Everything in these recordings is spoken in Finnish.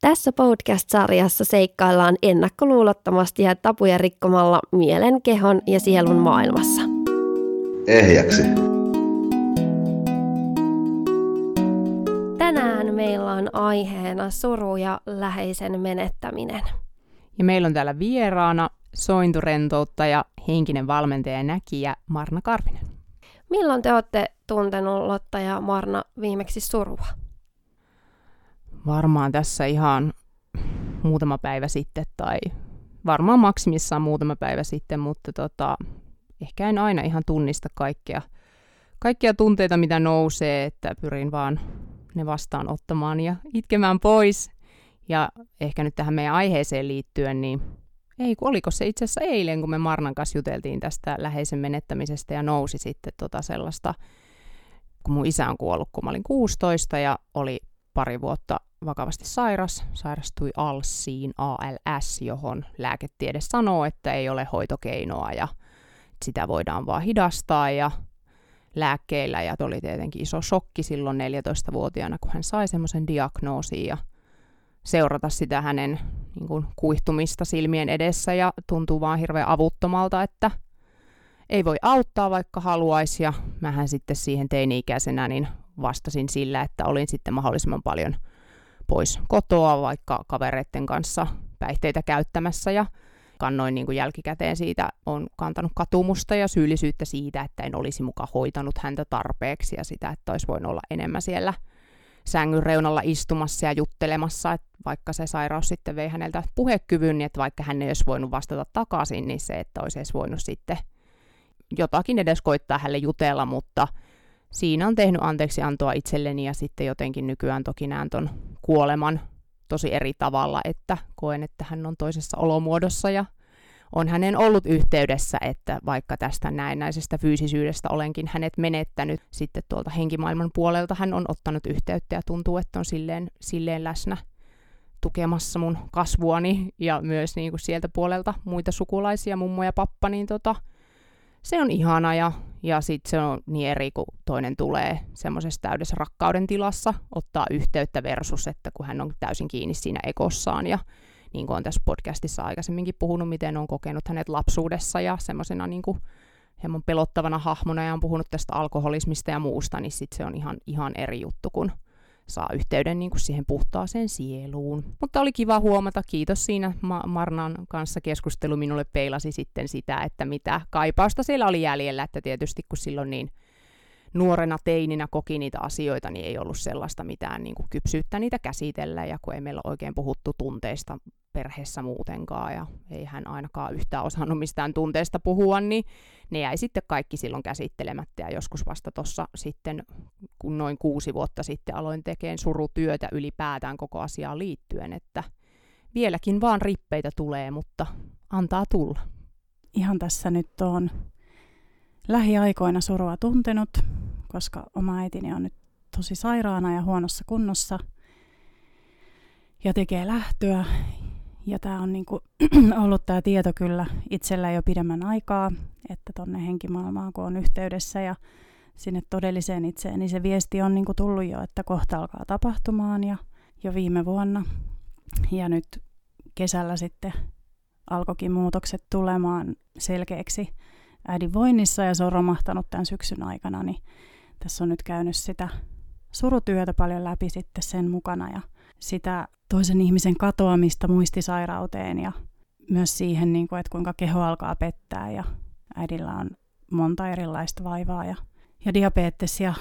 Tässä podcast-sarjassa seikkaillaan ennakkoluulottomasti ja tapuja rikkomalla mielen, kehon ja sielun maailmassa. Ehjäksi. Tänään meillä on aiheena suru ja läheisen menettäminen. Ja meillä on täällä vieraana sointurentouttaja, henkinen valmentaja ja näkijä Marna Karvinen. Milloin te olette tuntenut Lotta ja Marna viimeksi surua? Varmaan tässä ihan muutama päivä sitten tai varmaan maksimissaan muutama päivä sitten, mutta tota, ehkä en aina ihan tunnista kaikkea, kaikkia tunteita, mitä nousee, että pyrin vaan ne vastaanottamaan ja itkemään pois. Ja ehkä nyt tähän meidän aiheeseen liittyen, niin ei, kun oliko se itse asiassa eilen, kun me Marnan kanssa juteltiin tästä läheisen menettämisestä ja nousi sitten tota sellaista, kun mun isä on kuollut, kun mä olin 16 ja oli pari vuotta vakavasti sairas, sairastui alsiin ALS, johon lääketiede sanoo, että ei ole hoitokeinoa ja sitä voidaan vaan hidastaa. Ja lääkkeillä. Ja oli tietenkin iso shokki silloin 14-vuotiaana, kun hän sai semmoisen diagnoosin ja seurata sitä hänen niin kuin, kuihtumista silmien edessä. Ja tuntuu vaan hirveän avuttomalta, että ei voi auttaa vaikka haluaisi. Ja mähän sitten siihen teini-ikäisenä niin vastasin sillä, että olin sitten mahdollisimman paljon pois kotoa vaikka kavereiden kanssa päihteitä käyttämässä. Ja kannoin niin kuin jälkikäteen siitä, on kantanut katumusta ja syyllisyyttä siitä, että en olisi muka hoitanut häntä tarpeeksi ja sitä, että olisi voinut olla enemmän siellä sängyn reunalla istumassa ja juttelemassa, että vaikka se sairaus sitten vei häneltä puhekyvyn, niin että vaikka hän ei olisi voinut vastata takaisin, niin se, että olisi edes voinut sitten jotakin edes koittaa hänelle jutella, mutta siinä on tehnyt anteeksi antoa itselleni ja sitten jotenkin nykyään toki näen ton kuoleman tosi eri tavalla, että koen, että hän on toisessa olomuodossa ja on hänen ollut yhteydessä, että vaikka tästä näennäisestä fyysisyydestä olenkin hänet menettänyt, sitten tuolta henkimaailman puolelta hän on ottanut yhteyttä ja tuntuu, että on silleen, silleen läsnä tukemassa mun kasvuani ja myös niin kuin sieltä puolelta muita sukulaisia, mummo ja pappa, niin tota, se on ihana ja, ja sitten se on niin eri, kun toinen tulee semmoisessa täydessä rakkauden tilassa, ottaa yhteyttä versus, että kun hän on täysin kiinni siinä ekossaan. Ja niin kuin on tässä podcastissa aikaisemminkin puhunut, miten on kokenut hänet lapsuudessa ja semmoisena niin kuin hieman pelottavana hahmona ja on puhunut tästä alkoholismista ja muusta, niin sit se on ihan, ihan eri juttu, kun saa yhteyden niin kuin siihen puhtaaseen sieluun. Mutta oli kiva huomata, kiitos siinä Ma- Marnan kanssa keskustelu. Minulle peilasi sitten sitä, että mitä kaipausta siellä oli jäljellä, että tietysti kun silloin niin nuorena teininä koki niitä asioita, niin ei ollut sellaista mitään niin kuin kypsyyttä niitä käsitellä, ja kun ei meillä oikein puhuttu tunteista perheessä muutenkaan, ja ei hän ainakaan yhtään osannut mistään tunteista puhua, niin ne jäi sitten kaikki silloin käsittelemättä, ja joskus vasta tuossa sitten, kun noin kuusi vuotta sitten aloin tekemään surutyötä ylipäätään koko asiaan liittyen, että vieläkin vaan rippeitä tulee, mutta antaa tulla. Ihan tässä nyt on lähiaikoina surua tuntenut, koska oma äitini on nyt tosi sairaana ja huonossa kunnossa ja tekee lähtöä. Ja tämä on niinku ollut tämä tieto kyllä itsellä jo pidemmän aikaa, että tonne henkimaailmaan kun on yhteydessä ja sinne todelliseen itseen, niin se viesti on niinku tullut jo, että kohta alkaa tapahtumaan ja jo viime vuonna. Ja nyt kesällä sitten alkoikin muutokset tulemaan selkeäksi äidin voinnissa ja se on romahtanut tämän syksyn aikana, niin tässä on nyt käynyt sitä surutyötä paljon läpi sitten sen mukana ja sitä toisen ihmisen katoamista muistisairauteen ja myös siihen, niin kuin, että kuinka keho alkaa pettää ja äidillä on monta erilaista vaivaa ja, ja diabetes ja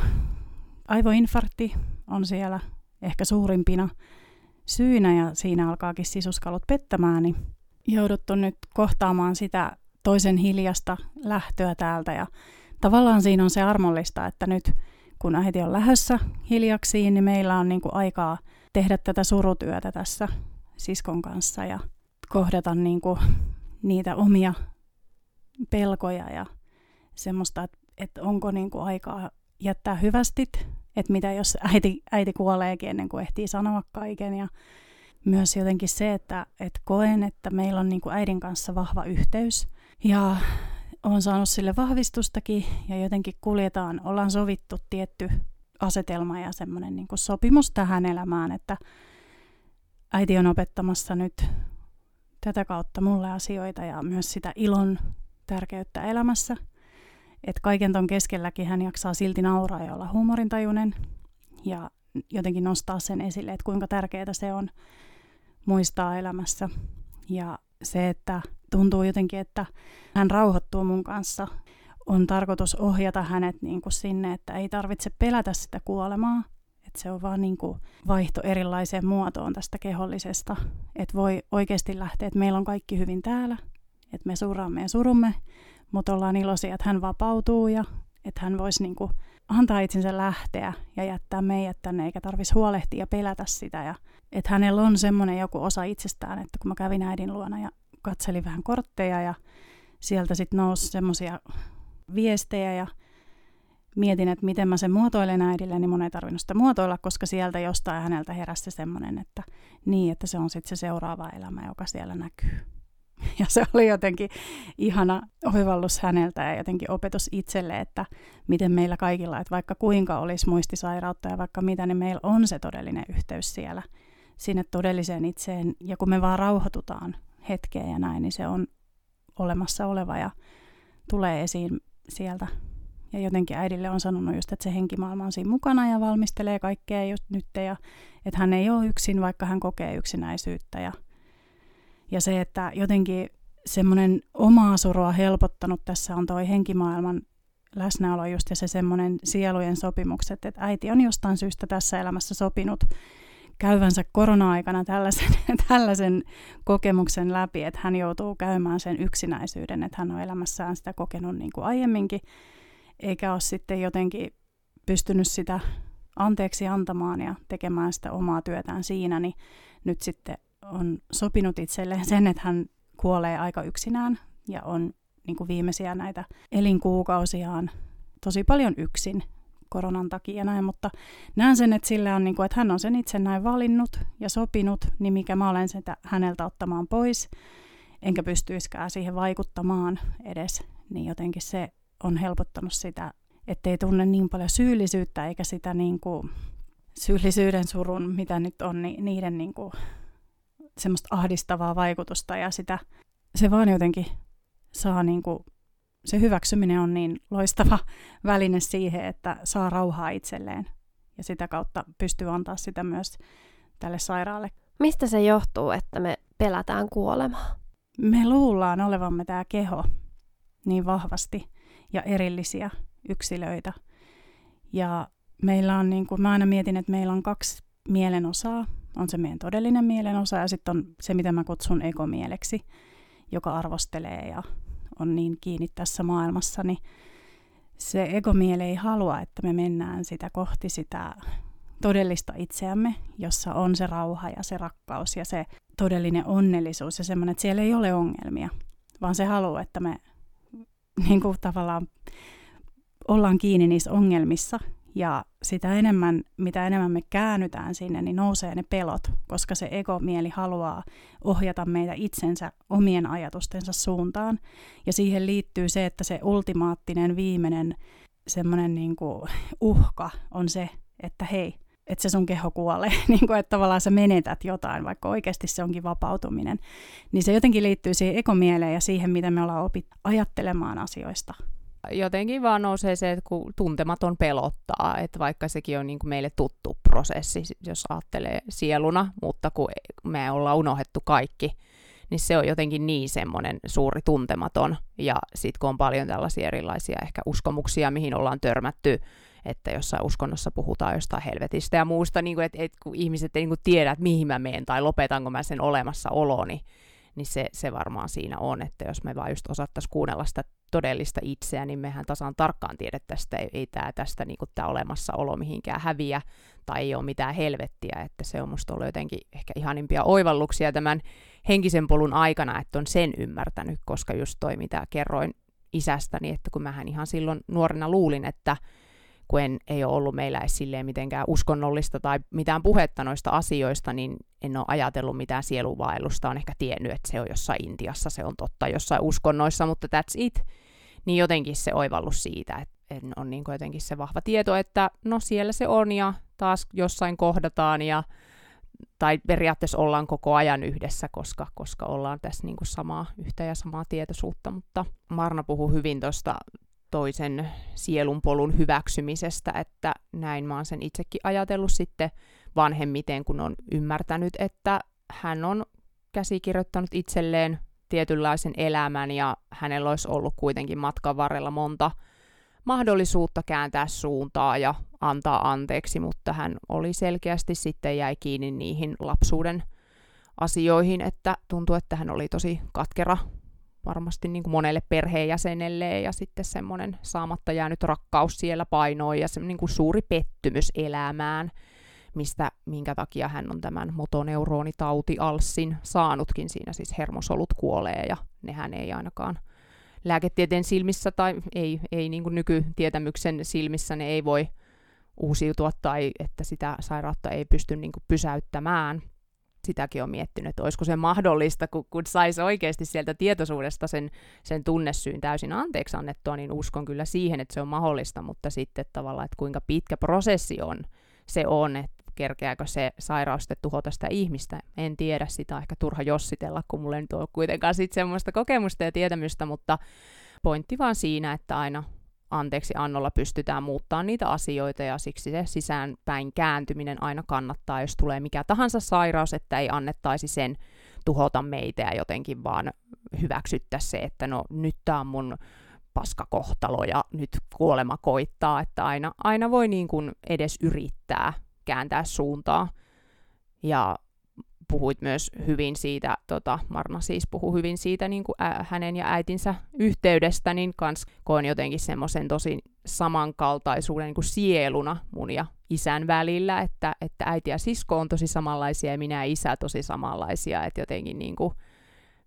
aivoinfarkti on siellä ehkä suurimpina syynä ja siinä alkaakin sisuskalut pettämään, niin jouduttu nyt kohtaamaan sitä toisen hiljasta lähtöä täältä. Ja tavallaan siinä on se armollista, että nyt kun äiti on lähössä hiljaksiin, niin meillä on niin kuin aikaa tehdä tätä surutyötä tässä siskon kanssa ja kohdata niin kuin niitä omia pelkoja ja semmoista, että, että onko niin kuin aikaa jättää hyvästit, että mitä jos äiti, äiti kuoleekin ennen kuin ehtii sanoa kaiken. Ja myös jotenkin se, että, että koen, että meillä on niin kuin äidin kanssa vahva yhteys ja on saanut sille vahvistustakin ja jotenkin kuljetaan, ollaan sovittu tietty asetelma ja semmoinen niin kuin sopimus tähän elämään, että äiti on opettamassa nyt tätä kautta mulle asioita ja myös sitä ilon tärkeyttä elämässä. Että kaiken ton keskelläkin hän jaksaa silti nauraa ja olla huumorintajuinen ja jotenkin nostaa sen esille, että kuinka tärkeää se on muistaa elämässä. Ja se, että tuntuu jotenkin, että hän rauhoittuu mun kanssa, on tarkoitus ohjata hänet niin kuin sinne, että ei tarvitse pelätä sitä kuolemaa, että se on vaan niin kuin vaihto erilaiseen muotoon tästä kehollisesta. Että voi oikeasti lähteä, että meillä on kaikki hyvin täällä, että me surraamme ja surumme, mutta ollaan iloisia, että hän vapautuu ja että hän voisi niin kuin antaa itsensä lähteä ja jättää meidät tänne, eikä tarvitsisi huolehtia ja pelätä sitä. Ja, että hänellä on semmoinen joku osa itsestään, että kun mä kävin äidin luona ja katselin vähän kortteja ja sieltä sitten nousi semmoisia viestejä ja mietin, että miten mä sen muotoilen äidille, niin mun ei tarvinnut sitä muotoilla, koska sieltä jostain häneltä heräsi semmoinen, että niin, että se on sitten se seuraava elämä, joka siellä näkyy. Ja se oli jotenkin ihana oivallus häneltä ja jotenkin opetus itselle, että miten meillä kaikilla, että vaikka kuinka olisi muistisairautta ja vaikka mitä, niin meillä on se todellinen yhteys siellä sinne todelliseen itseen. Ja kun me vaan rauhoitutaan hetkeen ja näin, niin se on olemassa oleva ja tulee esiin sieltä. Ja jotenkin äidille on sanonut just, että se henkimaailma on siinä mukana ja valmistelee kaikkea just nyt. Ja että hän ei ole yksin, vaikka hän kokee yksinäisyyttä. Ja, ja se, että jotenkin semmoinen omaa surua helpottanut tässä on toi henkimaailman läsnäolo just ja se semmoinen sielujen sopimukset, että äiti on jostain syystä tässä elämässä sopinut käyvänsä korona-aikana tällaisen, tällaisen kokemuksen läpi, että hän joutuu käymään sen yksinäisyyden, että hän on elämässään sitä kokenut niin kuin aiemminkin, eikä ole sitten jotenkin pystynyt sitä anteeksi antamaan ja tekemään sitä omaa työtään siinä, niin nyt sitten on sopinut itselleen sen, että hän kuolee aika yksinään ja on niin kuin viimeisiä näitä elinkuukausiaan tosi paljon yksin koronan takia ja näin, mutta näen sen, että sillä on, niin kuin, että hän on sen itse näin valinnut ja sopinut, niin mikä mä olen sitä häneltä ottamaan pois, enkä pystyisikään siihen vaikuttamaan edes, niin jotenkin se on helpottanut sitä, ettei tunne niin paljon syyllisyyttä eikä sitä niin kuin syyllisyyden surun, mitä nyt on, niin niiden niin kuin semmoista ahdistavaa vaikutusta ja sitä, se vaan jotenkin saa niin kuin se hyväksyminen on niin loistava väline siihen, että saa rauhaa itselleen ja sitä kautta pystyy antaa sitä myös tälle sairaalle. Mistä se johtuu, että me pelätään kuolemaa? Me luullaan olevamme tämä keho niin vahvasti ja erillisiä yksilöitä. Ja meillä on, niin kuin mä aina mietin, että meillä on kaksi mielenosaa. On se meidän todellinen mielenosa ja sitten on se, mitä mä kutsun ekomieleksi, joka arvostelee ja on niin kiinni tässä maailmassa, niin se egomiele ei halua, että me mennään sitä kohti sitä todellista itseämme, jossa on se rauha ja se rakkaus ja se todellinen onnellisuus ja semmoinen, että siellä ei ole ongelmia, vaan se haluaa, että me niin kuin tavallaan ollaan kiinni niissä ongelmissa ja sitä enemmän, mitä enemmän me käännytään sinne, niin nousee ne pelot, koska se ekomieli haluaa ohjata meitä itsensä omien ajatustensa suuntaan. Ja siihen liittyy se, että se ultimaattinen viimeinen semmoinen niin uhka on se, että hei, että se sun keho kuolee, niin kuin, että tavallaan sä menetät jotain, vaikka oikeasti se onkin vapautuminen. Niin se jotenkin liittyy siihen ekomieleen ja siihen, miten me ollaan opit ajattelemaan asioista jotenkin vaan nousee se, että kun tuntematon pelottaa, että vaikka sekin on niin kuin meille tuttu prosessi, jos ajattelee sieluna, mutta kun me ollaan unohdettu kaikki, niin se on jotenkin niin semmoinen suuri tuntematon. Ja sitten kun on paljon tällaisia erilaisia ehkä uskomuksia, mihin ollaan törmätty, että jossain uskonnossa puhutaan jostain helvetistä ja muusta, niin kuin, että, että kun ihmiset ei niin kuin tiedä, että mihin mä menen tai lopetanko mä sen olemassaoloni, niin se, se varmaan siinä on, että jos me vaan just osattaisiin kuunnella sitä todellista itseä, niin mehän tasan tarkkaan tiedettäisiin, että ei, ei tämä tästä niin tämä olemassaolo mihinkään häviä tai ei ole mitään helvettiä, että se on musta ollut jotenkin ehkä ihanimpia oivalluksia tämän henkisen polun aikana, että on sen ymmärtänyt, koska just toi mitä kerroin isästäni, että kun mähän ihan silloin nuorena luulin, että kun en, ei ole ollut meillä edes silleen mitenkään uskonnollista tai mitään puhetta noista asioista, niin en ole ajatellut mitään sieluvaellusta, on ehkä tiennyt, että se on jossain Intiassa, se on totta jossain uskonnoissa, mutta that's it. Niin jotenkin se oivallus siitä, että on niin jotenkin se vahva tieto, että no siellä se on ja taas jossain kohdataan ja tai periaatteessa ollaan koko ajan yhdessä, koska, koska ollaan tässä niin kuin samaa, yhtä ja samaa tietoisuutta, mutta Marna puhuu hyvin tuosta toisen sielunpolun hyväksymisestä, että näin mä oon sen itsekin ajatellut sitten vanhemmiten, kun on ymmärtänyt, että hän on käsikirjoittanut itselleen tietynlaisen elämän ja hänellä olisi ollut kuitenkin matkan varrella monta mahdollisuutta kääntää suuntaa ja antaa anteeksi, mutta hän oli selkeästi sitten jäi kiinni niihin lapsuuden asioihin, että tuntui, että hän oli tosi katkera varmasti niin kuin monelle perheenjäsenelle ja sitten semmoinen saamatta jäänyt rakkaus siellä painoi ja se niin kuin suuri pettymys elämään, mistä, minkä takia hän on tämän motoneuronitauti alssin saanutkin. Siinä siis hermosolut kuolee ja nehän ei ainakaan lääketieteen silmissä tai ei, ei niin kuin nykytietämyksen silmissä ne ei voi uusiutua tai että sitä sairautta ei pysty niin kuin pysäyttämään. Sitäkin on miettinyt, että olisiko se mahdollista, kun, kun saisi oikeasti sieltä tietoisuudesta sen, sen tunnesyyn täysin anteeksi annettua, niin uskon kyllä siihen, että se on mahdollista, mutta sitten tavallaan, että kuinka pitkä prosessi on, se on, että kerkeääkö se sairaus sitten tuhota sitä ihmistä. En tiedä, sitä ehkä turha jossitella, kun mulla ei nyt ole kuitenkaan sit semmoista kokemusta ja tietämystä, mutta pointti vaan siinä, että aina anteeksi annolla pystytään muuttamaan niitä asioita ja siksi se sisäänpäin kääntyminen aina kannattaa, jos tulee mikä tahansa sairaus, että ei annettaisi sen tuhota meitä ja jotenkin vaan hyväksyttä se, että no nyt tämä on mun paskakohtalo ja nyt kuolema koittaa, että aina, aina voi niin kuin edes yrittää kääntää suuntaa. Ja puhuit myös hyvin siitä, tota, Marna siis puhui hyvin siitä niin kuin ä, hänen ja äitinsä yhteydestä, niin kans koen jotenkin semmoisen tosi samankaltaisuuden niin kuin sieluna mun ja isän välillä, että, että äiti ja sisko on tosi samanlaisia ja minä ja isä tosi samanlaisia, että jotenkin niin kuin,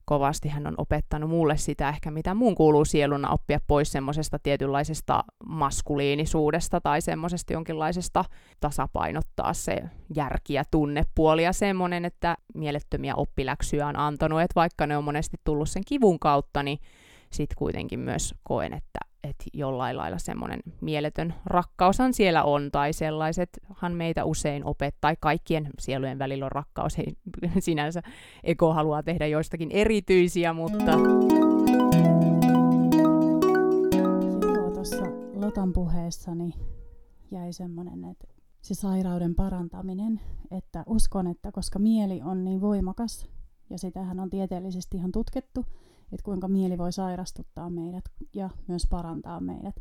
kovasti. Hän on opettanut mulle sitä ehkä, mitä mun kuuluu sieluna oppia pois semmoisesta tietynlaisesta maskuliinisuudesta tai semmoisesta jonkinlaisesta tasapainottaa se järki ja tunnepuoli ja semmoinen, että mielettömiä oppiläksyjä on antanut, että vaikka ne on monesti tullut sen kivun kautta, niin sitten kuitenkin myös koen, että että jollain lailla semmoinen mieletön rakkaushan siellä on, tai sellaisethan meitä usein opet, tai kaikkien sielujen välillä on rakkaus, ei sinänsä Eko haluaa tehdä joistakin erityisiä, mutta... Tuossa Lotan puheessani jäi semmoinen, että se sairauden parantaminen, että uskon, että koska mieli on niin voimakas, ja sitähän on tieteellisesti ihan tutkittu, että kuinka mieli voi sairastuttaa meidät ja myös parantaa meidät.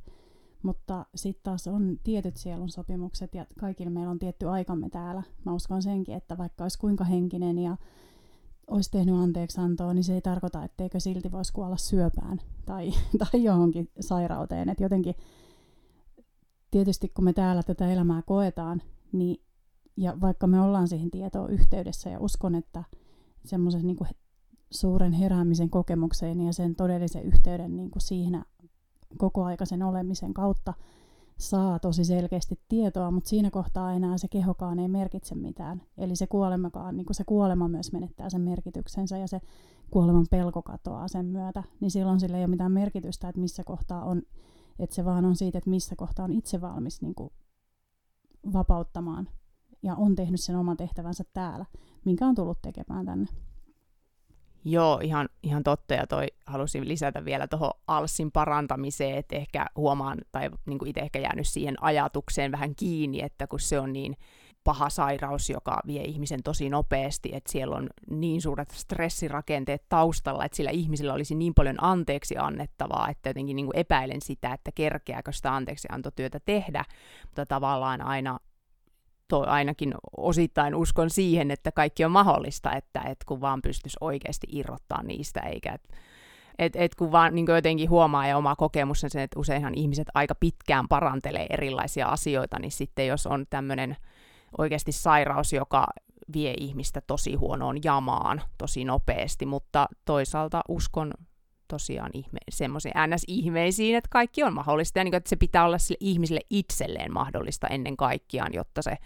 Mutta sitten taas on tietyt sielun sopimukset ja kaikilla meillä on tietty aikamme täällä. Mä uskon senkin, että vaikka olisi kuinka henkinen ja olisi tehnyt anteeksiantoa, niin se ei tarkoita, etteikö silti voisi kuolla syöpään tai, tai johonkin sairauteen. Et jotenkin tietysti kun me täällä tätä elämää koetaan, niin ja vaikka me ollaan siihen tietoon yhteydessä ja uskon, että semmoisen niin suuren heräämisen kokemukseen ja sen todellisen yhteyden niin kuin siihen kokoaikaisen olemisen kautta saa tosi selkeästi tietoa, mutta siinä kohtaa enää se kehokaan ei merkitse mitään. Eli se kuolemakaan, niin kuin se kuolema myös menettää sen merkityksensä ja se kuoleman pelko katoaa sen myötä, niin silloin sillä ei ole mitään merkitystä, että missä kohtaa on, että se vaan on siitä, että missä kohtaa on itse valmis niin kuin vapauttamaan ja on tehnyt sen oman tehtävänsä täällä, minkä on tullut tekemään tänne. Joo, ihan, ihan totta, ja toi halusin lisätä vielä tuohon alssin parantamiseen, että ehkä huomaan, tai niin itse ehkä jäänyt siihen ajatukseen vähän kiinni, että kun se on niin paha sairaus, joka vie ihmisen tosi nopeasti, että siellä on niin suuret stressirakenteet taustalla, että sillä ihmisellä olisi niin paljon anteeksi annettavaa, että jotenkin niin kuin epäilen sitä, että kerkeääkö sitä anteeksi antotyötä tehdä, mutta tavallaan aina to, ainakin osittain uskon siihen, että kaikki on mahdollista, että et kun vaan pystyisi oikeasti irrottaa niistä, eikä et, et, et kun vaan niin jotenkin huomaa ja oma kokemus on että useinhan ihmiset aika pitkään parantelee erilaisia asioita, niin sitten jos on tämmöinen oikeasti sairaus, joka vie ihmistä tosi huonoon jamaan tosi nopeasti, mutta toisaalta uskon tosiaan ihme, semmoisiin ns-ihmeisiin, että kaikki on mahdollista ja niin kuin, että se pitää olla sille ihmiselle itselleen mahdollista ennen kaikkiaan, jotta se,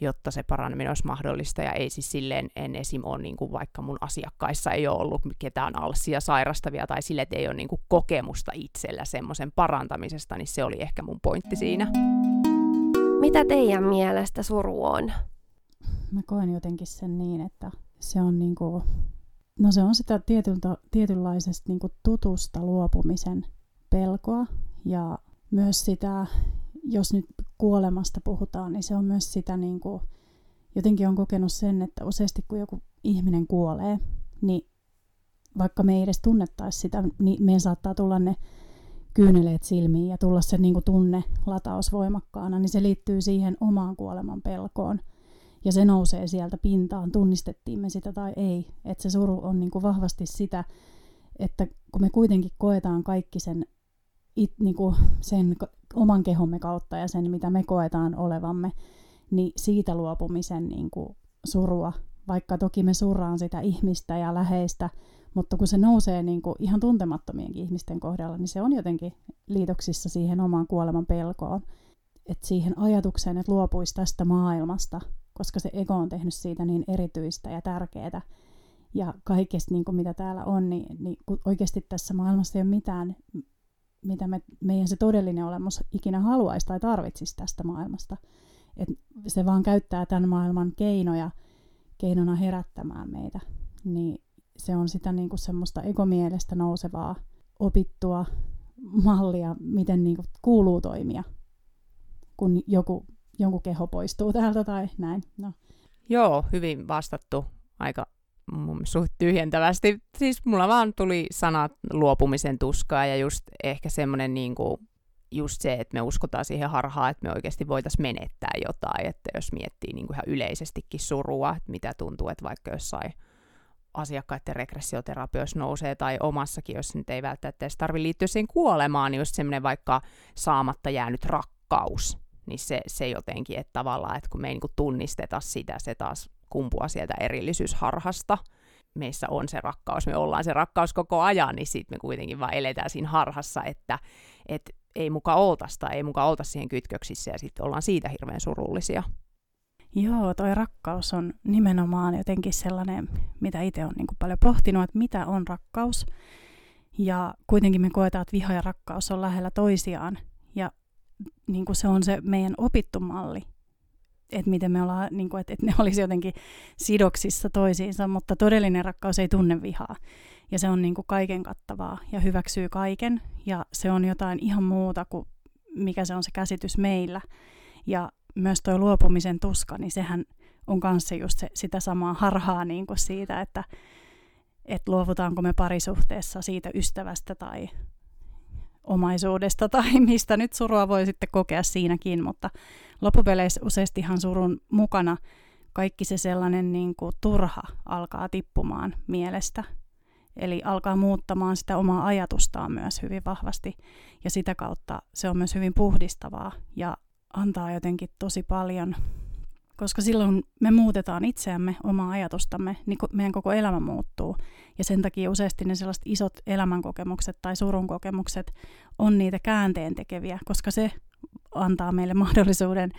jotta se paraneminen olisi mahdollista. Ja ei siis silleen, en esim. ole niin kuin vaikka mun asiakkaissa ei ole ollut ketään alsia sairastavia tai sille, että ei ole niin kuin kokemusta itsellä semmoisen parantamisesta, niin se oli ehkä mun pointti siinä. Mitä teidän mielestä suru on? mä koen jotenkin sen niin, että se on niinku, no se on sitä tietyltä, tietynlaisesta niinku tutusta luopumisen pelkoa ja myös sitä, jos nyt kuolemasta puhutaan, niin se on myös sitä niinku, jotenkin on kokenut sen, että useasti kun joku ihminen kuolee, niin vaikka me ei edes tunnettaisi sitä, niin meidän saattaa tulla ne kyyneleet silmiin ja tulla se niin kuin tunne lataus voimakkaana, niin se liittyy siihen omaan kuoleman pelkoon. Ja se nousee sieltä pintaan, tunnistettiin me sitä tai ei. Että se suru on niin kuin vahvasti sitä, että kun me kuitenkin koetaan kaikki sen, it, niin kuin sen oman kehomme kautta ja sen, mitä me koetaan olevamme, niin siitä luopumisen niin kuin surua, vaikka toki me surraan sitä ihmistä ja läheistä, mutta kun se nousee niin kuin ihan tuntemattomienkin ihmisten kohdalla, niin se on jotenkin liitoksissa siihen omaan kuoleman pelkoon. Että siihen ajatukseen, että luopuisi tästä maailmasta, koska se ego on tehnyt siitä niin erityistä ja tärkeää. Ja kaikesta, niin kuin mitä täällä on, niin, niin oikeasti tässä maailmassa ei ole mitään, mitä me, meidän se todellinen olemus ikinä haluaisi tai tarvitsisi tästä maailmasta. Et se vaan käyttää tämän maailman keinoja keinona herättämään meitä. Niin se on sitä niin kuin semmoista egomielestä nousevaa opittua mallia, miten niin kuin kuuluu toimia, kun joku, jonkun keho poistuu täältä tai näin. No. Joo, hyvin vastattu. Aika mun suht tyhjentävästi. Siis mulla vaan tuli sanat luopumisen tuskaa ja just ehkä semmoinen niin kuin, just se, että me uskotaan siihen harhaan, että me oikeasti voitaisiin menettää jotain, että jos miettii niin kuin ihan yleisestikin surua, että mitä tuntuu, että vaikka jossain asiakkaiden regressioterapioissa nousee, tai omassakin, jos nyt ei välttämättä edes tarvitse liittyä siihen kuolemaan, niin just semmoinen vaikka saamatta jäänyt rakkaus, niin se, se jotenkin, että tavallaan, että kun me ei niin tunnisteta sitä, se taas kumpua sieltä erillisyysharhasta, meissä on se rakkaus, me ollaan se rakkaus koko ajan, niin sitten me kuitenkin vaan eletään siinä harhassa, että et ei muka oltaisi tai ei muka oltaisi siihen kytköksissä ja sitten ollaan siitä hirveän surullisia. Joo, toi rakkaus on nimenomaan jotenkin sellainen, mitä itse on niin paljon pohtinut, että mitä on rakkaus. Ja kuitenkin me koetaan, että viha ja rakkaus on lähellä toisiaan. Ja niin kuin se on se meidän opittu malli, että miten me ollaan, niin kuin, että, että ne olisi jotenkin sidoksissa toisiinsa, mutta todellinen rakkaus ei tunne vihaa. Ja se on niin kuin kaiken kattavaa ja hyväksyy kaiken. Ja se on jotain ihan muuta kuin mikä se on se käsitys meillä. Ja myös tuo luopumisen tuska, niin sehän on kanssa just se, sitä samaa harhaa niin kuin siitä, että, että luovutaanko me parisuhteessa siitä ystävästä tai omaisuudesta tai mistä nyt surua voi sitten kokea siinäkin, mutta loppupeleissä useastihan surun mukana kaikki se sellainen niin kuin turha alkaa tippumaan mielestä. Eli alkaa muuttamaan sitä omaa ajatustaan myös hyvin vahvasti ja sitä kautta se on myös hyvin puhdistavaa ja antaa jotenkin tosi paljon, koska silloin me muutetaan itseämme, omaa ajatustamme, niin meidän koko elämä muuttuu. Ja sen takia useasti ne sellaiset isot elämänkokemukset tai surun kokemukset on niitä käänteen tekeviä, koska se antaa meille mahdollisuuden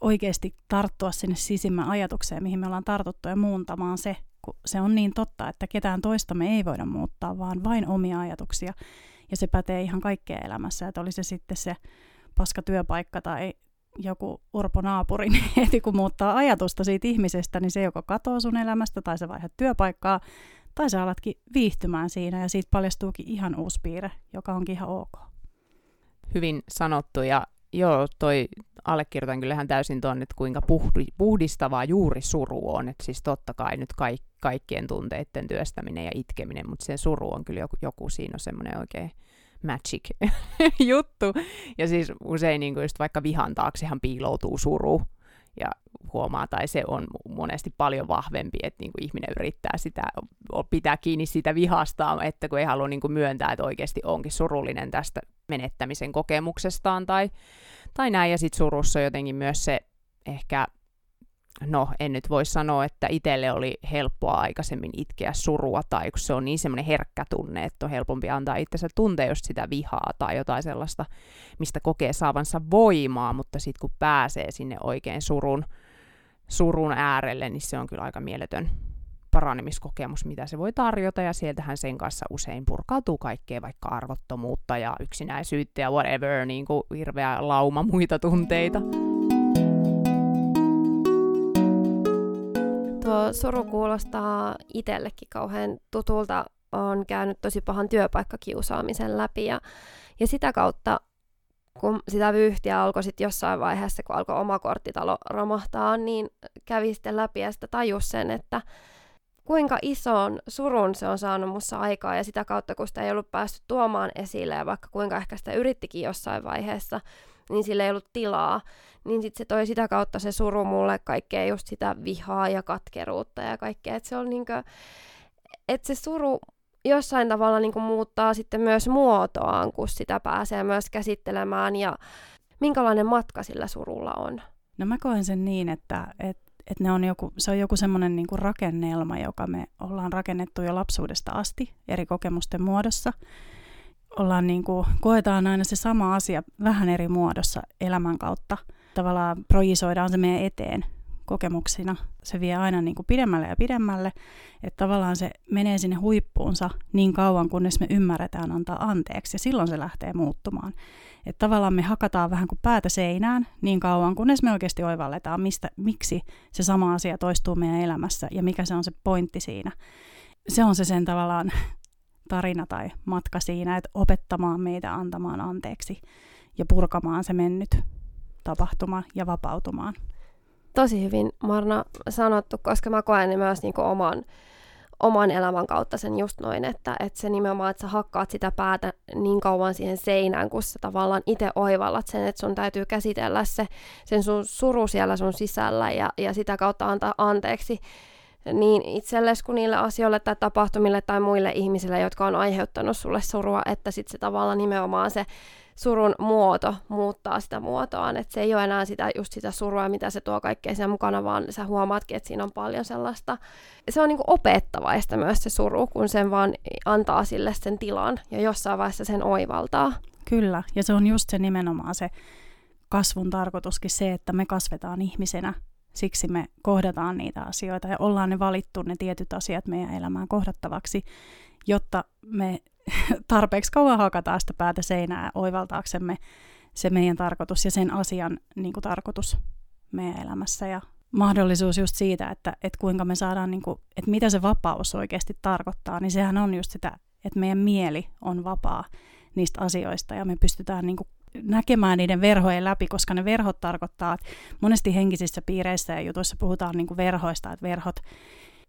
oikeasti tarttua sinne sisimmän ajatukseen, mihin me ollaan tartuttu ja muuntamaan se, kun se on niin totta, että ketään toista me ei voida muuttaa, vaan vain omia ajatuksia. Ja se pätee ihan kaikkeen elämässä, että oli se sitten se paska työpaikka tai joku urpo naapuri, niin heti kun muuttaa ajatusta siitä ihmisestä, niin se joko katoaa sun elämästä tai se vaihdat työpaikkaa, tai sä alatkin viihtymään siinä ja siitä paljastuukin ihan uusi piirre, joka onkin ihan ok. Hyvin sanottu ja joo, toi allekirjoitan kyllähän täysin tuon, että kuinka puhdi, puhdistavaa juuri suru on. Että siis totta kai nyt kaik, kaikkien tunteiden työstäminen ja itkeminen, mutta se suru on kyllä joku, joku siinä on semmoinen oikein magic juttu. Ja siis usein niin kuin just vaikka vihan taaksehan piiloutuu suru ja huomaa, tai se on monesti paljon vahvempi, että niin kuin ihminen yrittää sitä, pitää kiinni siitä vihastaan, että kun ei halua niin kuin myöntää, että oikeasti onkin surullinen tästä menettämisen kokemuksestaan tai, tai näin, ja sitten surussa jotenkin myös se ehkä no en nyt voi sanoa, että itselle oli helppoa aikaisemmin itkeä surua, tai kun se on niin semmoinen herkkä tunne, että on helpompi antaa itsensä tuntea just sitä vihaa tai jotain sellaista, mistä kokee saavansa voimaa, mutta sitten kun pääsee sinne oikein surun, surun äärelle, niin se on kyllä aika mieletön paranemiskokemus, mitä se voi tarjota, ja sieltähän sen kanssa usein purkautuu kaikkea, vaikka arvottomuutta ja yksinäisyyttä ja whatever, niin kuin hirveä lauma muita tunteita. Tuo suru kuulostaa itsellekin kauhean tutulta. on käynyt tosi pahan työpaikkakiusaamisen läpi ja, ja sitä kautta kun sitä vyyhtiä alkoi sitten jossain vaiheessa, kun alkoi oma korttitalo romahtaa, niin kävi sitten läpi ja sitä tajus sen, että kuinka ison surun se on saanut mussa aikaa ja sitä kautta, kun sitä ei ollut päästy tuomaan esille ja vaikka kuinka ehkä sitä yrittikin jossain vaiheessa, niin sillä ei ollut tilaa, niin sitten se toi sitä kautta se suru mulle kaikkea just sitä vihaa ja katkeruutta ja kaikkea, että se on niinkö, että se suru jossain tavalla niin kuin muuttaa sitten myös muotoaan, kun sitä pääsee myös käsittelemään ja minkälainen matka sillä surulla on? No mä koen sen niin, että, että, että ne on joku, se on joku semmoinen niin rakennelma, joka me ollaan rakennettu jo lapsuudesta asti eri kokemusten muodossa. Ollaan niin kuin, koetaan aina se sama asia vähän eri muodossa elämän kautta. Tavallaan projisoidaan se meidän eteen kokemuksina. Se vie aina niin kuin pidemmälle ja pidemmälle, että tavallaan se menee sinne huippuunsa niin kauan, kunnes me ymmärretään antaa anteeksi, ja silloin se lähtee muuttumaan. Että tavallaan me hakataan vähän kuin päätä seinään niin kauan, kunnes me oikeasti oivalletaan, mistä, miksi se sama asia toistuu meidän elämässä, ja mikä se on se pointti siinä. Se on se sen tavallaan tarina tai matka siinä, että opettamaan meitä antamaan anteeksi ja purkamaan se mennyt tapahtuma ja vapautumaan. Tosi hyvin Marna sanottu, koska mä koen ne myös niin oman, oman elämän kautta sen just noin, että, että se nimenomaan, että sä hakkaat sitä päätä niin kauan siihen seinään, kun sä tavallaan itse oivallat sen, että sun täytyy käsitellä se, sen sun suru siellä sun sisällä ja, ja sitä kautta antaa anteeksi niin itsellesi kuin niille asioille tai tapahtumille tai muille ihmisille, jotka on aiheuttanut sulle surua, että sitten se tavallaan nimenomaan se surun muoto muuttaa sitä muotoaan, että se ei ole enää sitä, just sitä surua, mitä se tuo kaikkea sen mukana, vaan sä huomaatkin, että siinä on paljon sellaista. Se on niin kuin opettavaista myös se suru, kun sen vaan antaa sille sen tilan ja jossain vaiheessa sen oivaltaa. Kyllä, ja se on just se nimenomaan se kasvun tarkoituskin se, että me kasvetaan ihmisenä. Siksi me kohdataan niitä asioita ja ollaan ne valittu ne tietyt asiat meidän elämään kohdattavaksi, jotta me tarpeeksi kauan hakataan sitä päätä seinää oivaltaaksemme se meidän tarkoitus ja sen asian niin kuin tarkoitus meidän elämässä. Ja mahdollisuus just siitä, että, että kuinka me saadaan, niin kuin, että mitä se vapaus oikeasti tarkoittaa, niin sehän on just sitä, että meidän mieli on vapaa niistä asioista ja me pystytään niin kuin näkemään niiden verhojen läpi, koska ne verhot tarkoittaa, että monesti henkisissä piireissä ja jutuissa puhutaan niin kuin verhoista, että verhot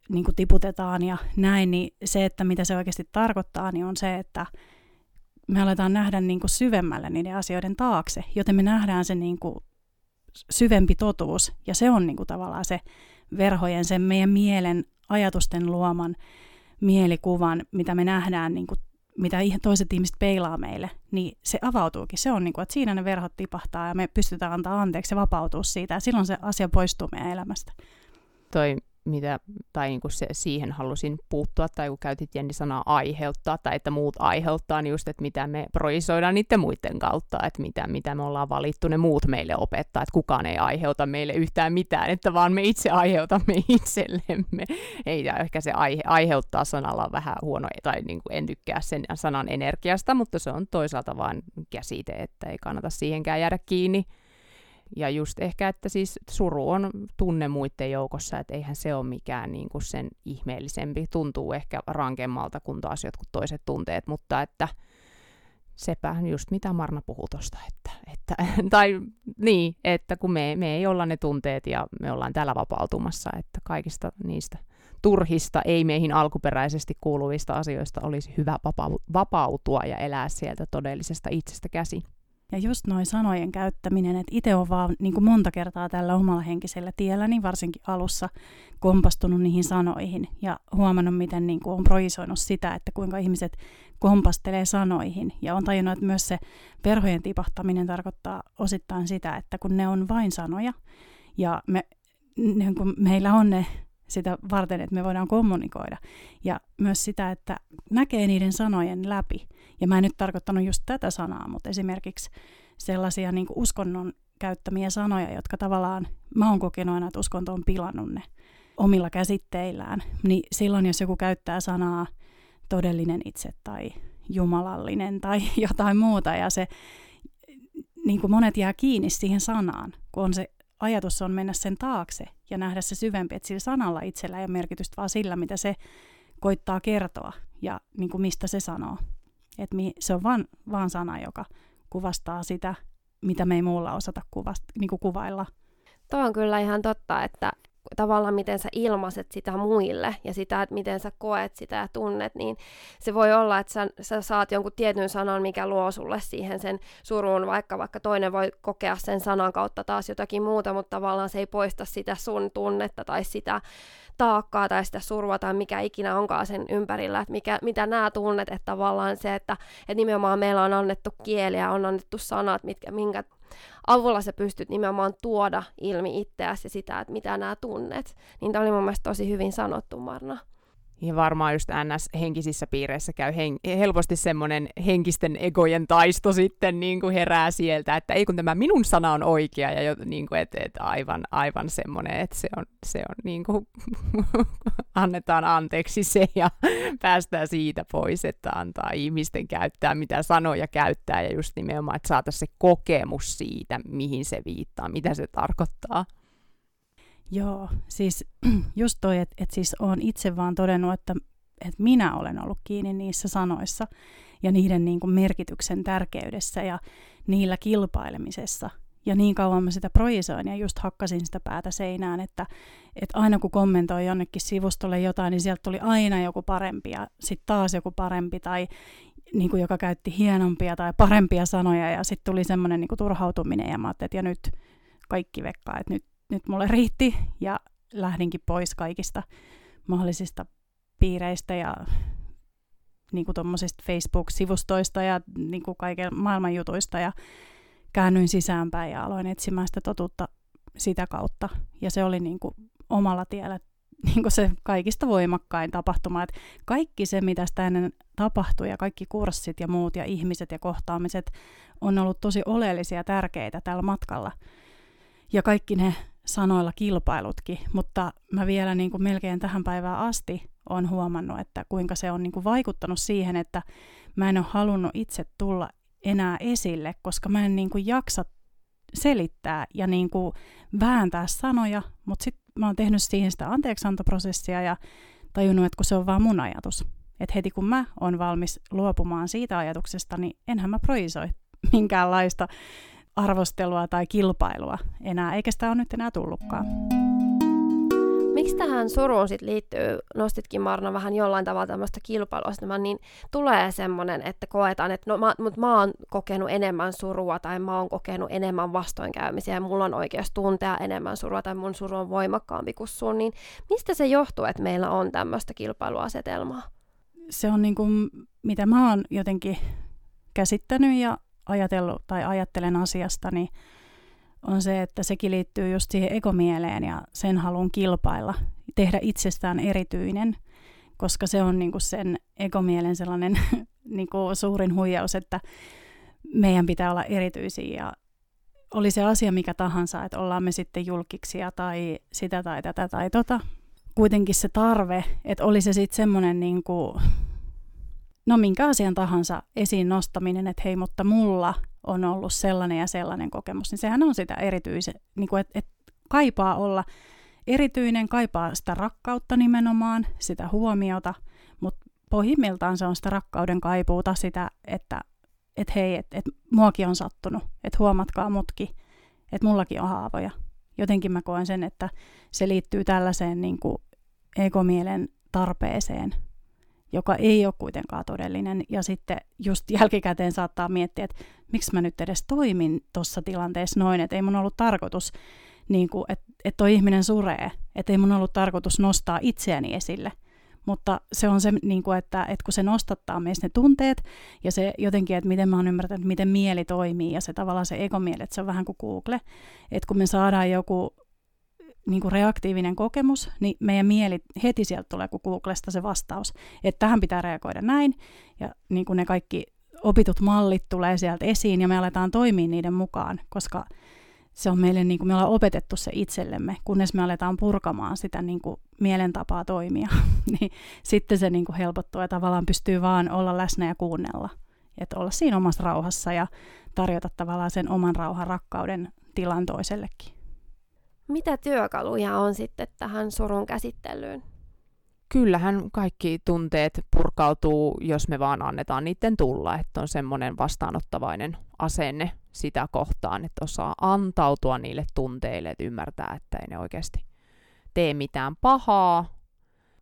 niin kuin tiputetaan ja näin, niin se, että mitä se oikeasti tarkoittaa, niin on se, että me aletaan nähdä niin kuin syvemmälle niiden asioiden taakse, joten me nähdään se niin kuin syvempi totuus, ja se on niin kuin tavallaan se verhojen, sen meidän mielen ajatusten luoman mielikuvan, mitä me nähdään, niin kuin, mitä toiset ihmiset peilaa meille, niin se avautuukin. Se on niin kuin, että siinä ne verhot tipahtaa ja me pystytään antaa anteeksi ja vapautua siitä, ja silloin se asia poistuu meidän elämästä. Toi mitä, tai niin kuin se, siihen halusin puuttua, tai kun käytit Jenni sanaa aiheuttaa, tai että muut aiheuttaa, niin just, että mitä me projisoidaan niiden muiden kautta, että mitä, mitä me ollaan valittu, ne muut meille opettaa, että kukaan ei aiheuta meille yhtään mitään, että vaan me itse aiheutamme itsellemme. Ei, ja ehkä se aihe, aiheuttaa sanalla vähän huono, tai niin kuin en tykkää sen sanan energiasta, mutta se on toisaalta vain käsite, että ei kannata siihenkään jäädä kiinni. Ja just ehkä, että siis suru on tunne muiden joukossa, että eihän se ole mikään niin kuin sen ihmeellisempi. Tuntuu ehkä rankemmalta kuin taas jotkut toiset tunteet, mutta että sepä just mitä Marna puhuu tuosta, että, että, tai niin, että kun me, me ei olla ne tunteet ja me ollaan täällä vapautumassa, että kaikista niistä turhista, ei meihin alkuperäisesti kuuluvista asioista olisi hyvä vapautua ja elää sieltä todellisesta itsestä käsin. Ja just noin sanojen käyttäminen, että itse on vaan niin kuin monta kertaa tällä omalla henkisellä tiellä, niin varsinkin alussa kompastunut niihin sanoihin ja huomannut, miten niin kuin on projisoinut sitä, että kuinka ihmiset kompastelee sanoihin. Ja on tajunnut, että myös se perhojen tipahtaminen tarkoittaa osittain sitä, että kun ne on vain sanoja ja me, niin kuin meillä on ne sitä varten, että me voidaan kommunikoida. Ja myös sitä, että näkee niiden sanojen läpi. Ja mä en nyt tarkoittanut just tätä sanaa, mutta esimerkiksi sellaisia niin kuin uskonnon käyttämiä sanoja, jotka tavallaan, mä oon kokenut aina, että uskonto on pilannut ne omilla käsitteillään. Niin silloin, jos joku käyttää sanaa todellinen itse tai jumalallinen tai jotain muuta, ja se niin kuin monet jää kiinni siihen sanaan, kun on se ajatus on mennä sen taakse ja nähdä se syvempi, että sillä sanalla itsellä ei ole merkitystä, vaan sillä, mitä se koittaa kertoa ja niin kuin mistä se sanoo. Et se on vaan, vaan sana, joka kuvastaa sitä, mitä me ei muulla osata kuvast, niin kuin kuvailla. Tuo on kyllä ihan totta, että tavallaan miten sä ilmaiset sitä muille ja sitä, että miten sä koet sitä ja tunnet, niin se voi olla, että sä, sä saat jonkun tietyn sanan, mikä luo sulle siihen sen suruun, vaikka vaikka toinen voi kokea sen sanan kautta taas jotakin muuta, mutta tavallaan se ei poista sitä sun tunnetta tai sitä taakkaa tai sitä surua tai mikä ikinä onkaan sen ympärillä, että mikä, mitä nämä tunnet, että tavallaan se, että, että nimenomaan meillä on annettu kieliä, on annettu sanat, mitkä, minkä avulla sä pystyt nimenomaan tuoda ilmi itseäsi ja sitä, että mitä nämä tunnet. Niin tämä oli mun mielestä tosi hyvin sanottu, Marna. Ja varmaan just NS-henkisissä piireissä käy hen- helposti semmoinen henkisten egojen taisto sitten niin kuin herää sieltä, että ei kun tämä minun sana on oikea ja jo, niin kuin, et, et aivan, aivan semmoinen, että se on, se on niin kuin, annetaan anteeksi se ja päästään siitä pois, että antaa ihmisten käyttää mitä sanoja käyttää ja just nimenomaan, että saataisiin se kokemus siitä, mihin se viittaa, mitä se tarkoittaa. Joo, siis just toi, että et siis olen itse vaan todennut, että et minä olen ollut kiinni niissä sanoissa ja niiden niin kuin merkityksen tärkeydessä ja niillä kilpailemisessa. Ja niin kauan mä sitä projisoin ja just hakkasin sitä päätä seinään, että, että aina kun kommentoi jonnekin sivustolle jotain, niin sieltä tuli aina joku parempi ja sitten taas joku parempi tai niin kuin joka käytti hienompia tai parempia sanoja ja sitten tuli semmoinen niin turhautuminen ja mä ajattelin, että ja nyt kaikki vekkaa, että nyt nyt mulle riitti ja lähdinkin pois kaikista mahdollisista piireistä ja niin kuin Facebook-sivustoista ja niin kuin kaiken maailman jutuista ja käännyin sisäänpäin ja aloin etsimään sitä totuutta sitä kautta. Ja se oli niin kuin omalla tiellä niin kuin se kaikista voimakkain tapahtuma. Että kaikki se, mitä sitä ennen tapahtui ja kaikki kurssit ja muut ja ihmiset ja kohtaamiset on ollut tosi oleellisia ja tärkeitä tällä matkalla. Ja kaikki ne sanoilla kilpailutkin, mutta mä vielä niin kuin melkein tähän päivään asti on huomannut, että kuinka se on niin kuin vaikuttanut siihen, että mä en ole halunnut itse tulla enää esille, koska mä en niin kuin jaksa selittää ja niin kuin vääntää sanoja, mutta sitten mä oon tehnyt siihen sitä anteeksiantoprosessia ja tajunnut, että kun se on vaan mun ajatus. Että heti kun mä oon valmis luopumaan siitä ajatuksesta, niin enhän mä projisoi minkäänlaista arvostelua tai kilpailua enää, eikä sitä ole nyt enää tullutkaan. Miksi tähän suruun sit liittyy, nostitkin Marna vähän jollain tavalla tämmöistä kilpailua, niin tulee semmoinen, että koetaan, että no, mä, mut mä oon kokenut enemmän surua tai mä oon kokenut enemmän vastoinkäymisiä ja mulla on oikeus tuntea enemmän surua tai mun suru on voimakkaampi kuin sun, niin mistä se johtuu, että meillä on tämmöistä kilpailuasetelmaa? Se on niin kuin, mitä mä oon jotenkin käsittänyt ja ajatellut tai ajattelen asiasta, niin on se, että sekin liittyy just siihen egomieleen ja sen halun kilpailla, tehdä itsestään erityinen, koska se on niinku sen egomielen sellainen niinku suurin huijaus, että meidän pitää olla erityisiä ja oli se asia mikä tahansa, että ollaan me sitten julkiksia tai sitä tai tätä tai tota. Kuitenkin se tarve, että oli se sitten semmoinen niinku no minkä asian tahansa esiin nostaminen, että hei, mutta mulla on ollut sellainen ja sellainen kokemus, niin sehän on sitä erityisen, niin kuin, että, että kaipaa olla erityinen, kaipaa sitä rakkautta nimenomaan, sitä huomiota, mutta pohjimmiltaan se on sitä rakkauden kaipuuta, sitä, että et hei, että et muakin on sattunut, että huomatkaa mutki, että mullakin on haavoja. Jotenkin mä koen sen, että se liittyy tällaiseen niin kuin egomielen tarpeeseen joka ei ole kuitenkaan todellinen. Ja sitten just jälkikäteen saattaa miettiä, että miksi mä nyt edes toimin tuossa tilanteessa noin, että ei mun ollut tarkoitus, niin kuin, että, että toi ihminen suree, että ei mun ollut tarkoitus nostaa itseäni esille. Mutta se on se, niin kuin, että, että kun se nostattaa meistä ne tunteet ja se jotenkin, että miten mä oon ymmärtänyt, miten mieli toimii ja se tavallaan se egomieli, että se on vähän kuin Google. Että kun me saadaan joku niin kuin reaktiivinen kokemus, niin meidän mieli heti sieltä tulee kuin Googlesta se vastaus, että tähän pitää reagoida näin, ja niin kuin ne kaikki opitut mallit tulee sieltä esiin, ja me aletaan toimia niiden mukaan, koska se on meille, niin kuin me ollaan opetettu se itsellemme, kunnes me aletaan purkamaan sitä niin kuin mielentapaa toimia, niin sitten se niin kuin helpottuu ja tavallaan pystyy vaan olla läsnä ja kuunnella, että olla siinä omassa rauhassa ja tarjota tavallaan sen oman rauhan rakkauden tilan toisellekin. Mitä työkaluja on sitten tähän surun käsittelyyn? Kyllähän kaikki tunteet purkautuu, jos me vaan annetaan niiden tulla, että on semmoinen vastaanottavainen asenne sitä kohtaan, että osaa antautua niille tunteille, että ymmärtää, että ei ne oikeasti tee mitään pahaa.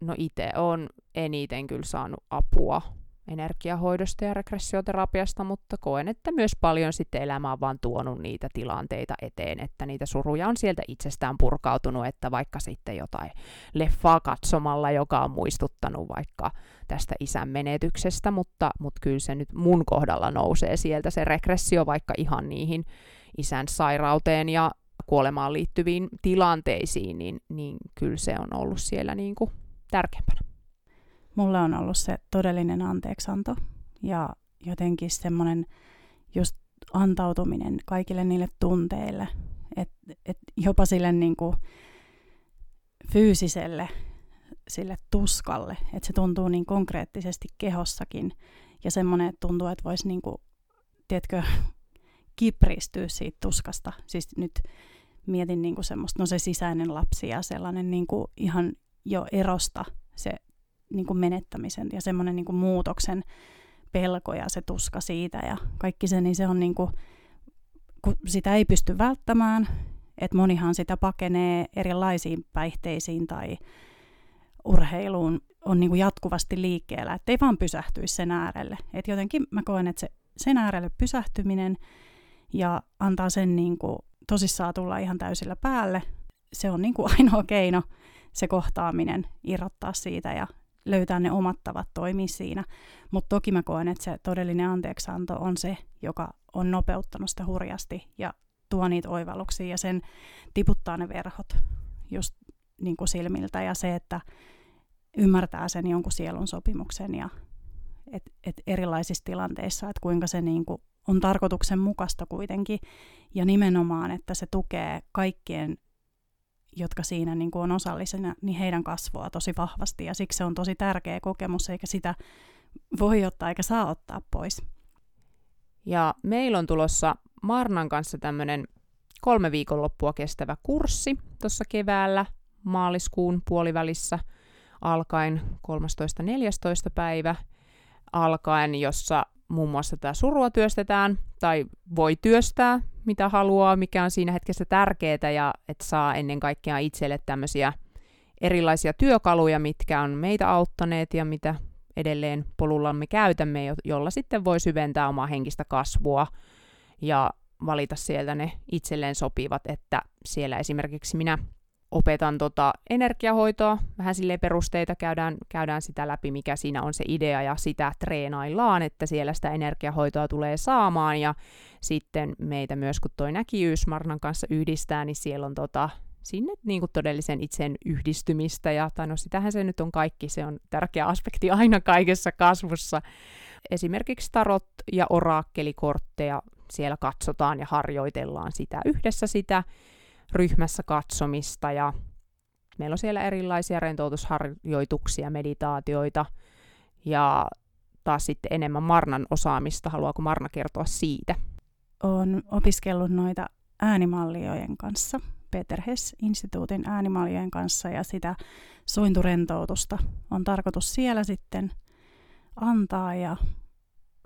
No itse on eniten kyllä saanut apua energiahoidosta ja regressioterapiasta, mutta koen, että myös paljon sitten elämä on vaan tuonut niitä tilanteita eteen, että niitä suruja on sieltä itsestään purkautunut, että vaikka sitten jotain leffaa katsomalla, joka on muistuttanut vaikka tästä isän menetyksestä, mutta, mutta kyllä se nyt mun kohdalla nousee sieltä se regressio vaikka ihan niihin isän sairauteen ja kuolemaan liittyviin tilanteisiin, niin, niin kyllä se on ollut siellä niin kuin tärkeämpänä mulle on ollut se todellinen anteeksanto ja jotenkin semmoinen just antautuminen kaikille niille tunteille, että et jopa sille niin kuin fyysiselle sille tuskalle, että se tuntuu niin konkreettisesti kehossakin ja semmoinen, että tuntuu, että voisi niin kuin, tiedätkö, kipristyä siitä tuskasta. Siis nyt mietin niin kuin semmoista, no se sisäinen lapsi ja sellainen niin kuin ihan jo erosta se niin kuin menettämisen ja semmoinen niin kuin muutoksen pelko ja se tuska siitä ja kaikki se, niin se on niin kuin, kun sitä ei pysty välttämään, että monihan sitä pakenee erilaisiin päihteisiin tai urheiluun, on niin kuin jatkuvasti liikkeellä, ettei vaan pysähtyisi sen äärelle. Et jotenkin mä koen, että se sen äärelle pysähtyminen ja antaa sen niin kuin tosissaan tulla ihan täysillä päälle, se on niin kuin ainoa keino se kohtaaminen irrottaa siitä ja löytää ne omat tavat toimia siinä. Mutta toki mä koen, että se todellinen anteeksianto on se, joka on nopeuttanut sitä hurjasti ja tuo niitä oivalluksia ja sen tiputtaa ne verhot just niin kuin silmiltä ja se, että ymmärtää sen jonkun sielun sopimuksen ja et, et erilaisissa tilanteissa, että kuinka se niin kuin on tarkoituksenmukaista kuitenkin ja nimenomaan, että se tukee kaikkien jotka siinä niin kuin on osallisena, niin heidän kasvua tosi vahvasti ja siksi se on tosi tärkeä kokemus, eikä sitä voi ottaa eikä saa ottaa pois. Ja meillä on tulossa Marnan kanssa tämmöinen kolme viikonloppua kestävä kurssi tuossa keväällä maaliskuun puolivälissä alkaen 13.14. päivä alkaen, jossa muun muassa tämä surua työstetään tai voi työstää mitä haluaa, mikä on siinä hetkessä tärkeää ja että saa ennen kaikkea itselle tämmöisiä erilaisia työkaluja, mitkä on meitä auttaneet ja mitä edelleen polullamme käytämme, jolla sitten voi syventää omaa henkistä kasvua ja valita sieltä ne itselleen sopivat, että siellä esimerkiksi minä opetan tota energiahoitoa, vähän sille perusteita, käydään, käydään sitä läpi, mikä siinä on se idea, ja sitä treenaillaan, että siellä sitä energiahoitoa tulee saamaan, ja sitten meitä myös, kun toi näkijyys Marnan kanssa yhdistää, niin siellä on tota, sinne niin kuin todellisen itsen yhdistymistä, ja tai no sitähän se nyt on kaikki, se on tärkeä aspekti aina kaikessa kasvussa. Esimerkiksi tarot ja oraakkelikortteja siellä katsotaan ja harjoitellaan sitä yhdessä sitä, ryhmässä katsomista ja meillä on siellä erilaisia rentoutusharjoituksia, meditaatioita ja taas sitten enemmän Marnan osaamista. Haluaako Marna kertoa siitä? Olen opiskellut noita äänimalliojen kanssa, Peter Hess-instituutin äänimalliojen kanssa ja sitä sointurentoutusta on tarkoitus siellä sitten antaa ja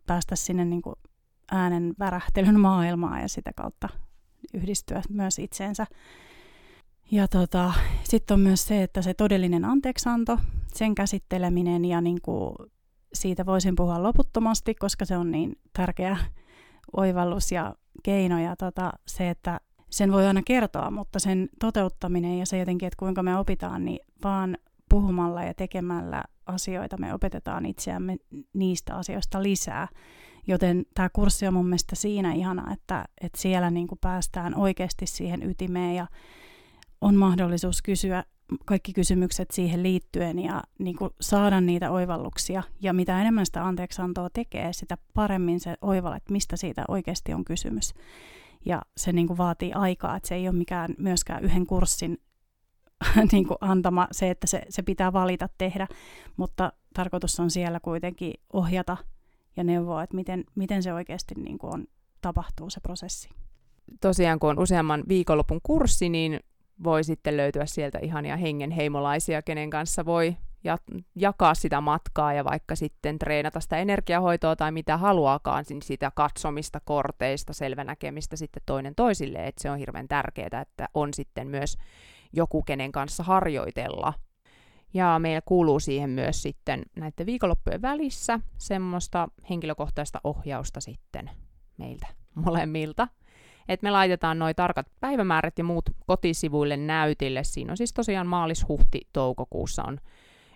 päästä sinne niin kuin äänen värähtelyn maailmaan ja sitä kautta yhdistyä myös itseensä. Ja tota, sitten on myös se, että se todellinen anteeksanto, sen käsitteleminen ja niin kuin siitä voisin puhua loputtomasti, koska se on niin tärkeä oivallus ja keino ja tota, se, että sen voi aina kertoa, mutta sen toteuttaminen ja se jotenkin, että kuinka me opitaan, niin vaan puhumalla ja tekemällä asioita me opetetaan itseämme niistä asioista lisää. Joten tämä kurssi on mun mielestä siinä ihana, että, että siellä niin kuin päästään oikeasti siihen ytimeen ja on mahdollisuus kysyä kaikki kysymykset siihen liittyen ja niin kuin saada niitä oivalluksia. Ja mitä enemmän sitä anteeksiantoa tekee, sitä paremmin se oivalla, että mistä siitä oikeasti on kysymys. Ja se niin kuin vaatii aikaa, että se ei ole mikään myöskään yhden kurssin niin kuin antama se, että se, se pitää valita tehdä, mutta tarkoitus on siellä kuitenkin ohjata ja neuvoa, että miten, miten se oikeasti niin kuin on, tapahtuu se prosessi. Tosiaan kun on useamman viikonlopun kurssi, niin voi sitten löytyä sieltä ihania hengenheimolaisia, kenen kanssa voi ja jakaa sitä matkaa ja vaikka sitten treenata sitä energiahoitoa tai mitä haluaakaan, niin sitä katsomista, korteista, selvänäkemistä sitten toinen toisille, että se on hirveän tärkeää, että on sitten myös joku, kenen kanssa harjoitella. Ja meillä kuuluu siihen myös sitten näiden viikonloppujen välissä semmoista henkilökohtaista ohjausta sitten meiltä molemmilta. Et me laitetaan noin tarkat päivämäärät ja muut kotisivuille näytille. Siinä on siis tosiaan maalis, huhti, toukokuussa on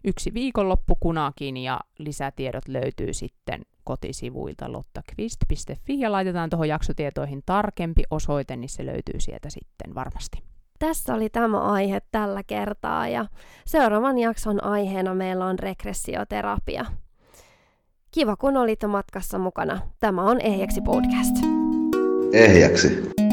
yksi viikonloppu kunakin ja lisätiedot löytyy sitten kotisivuilta lottakvist.fi ja laitetaan tuohon jaksotietoihin tarkempi osoite, niin se löytyy sieltä sitten varmasti. Tässä oli tämä aihe tällä kertaa ja seuraavan jakson aiheena meillä on regressioterapia. Kiva kun olit matkassa mukana. Tämä on Ehjäksi podcast. Ehjäksi.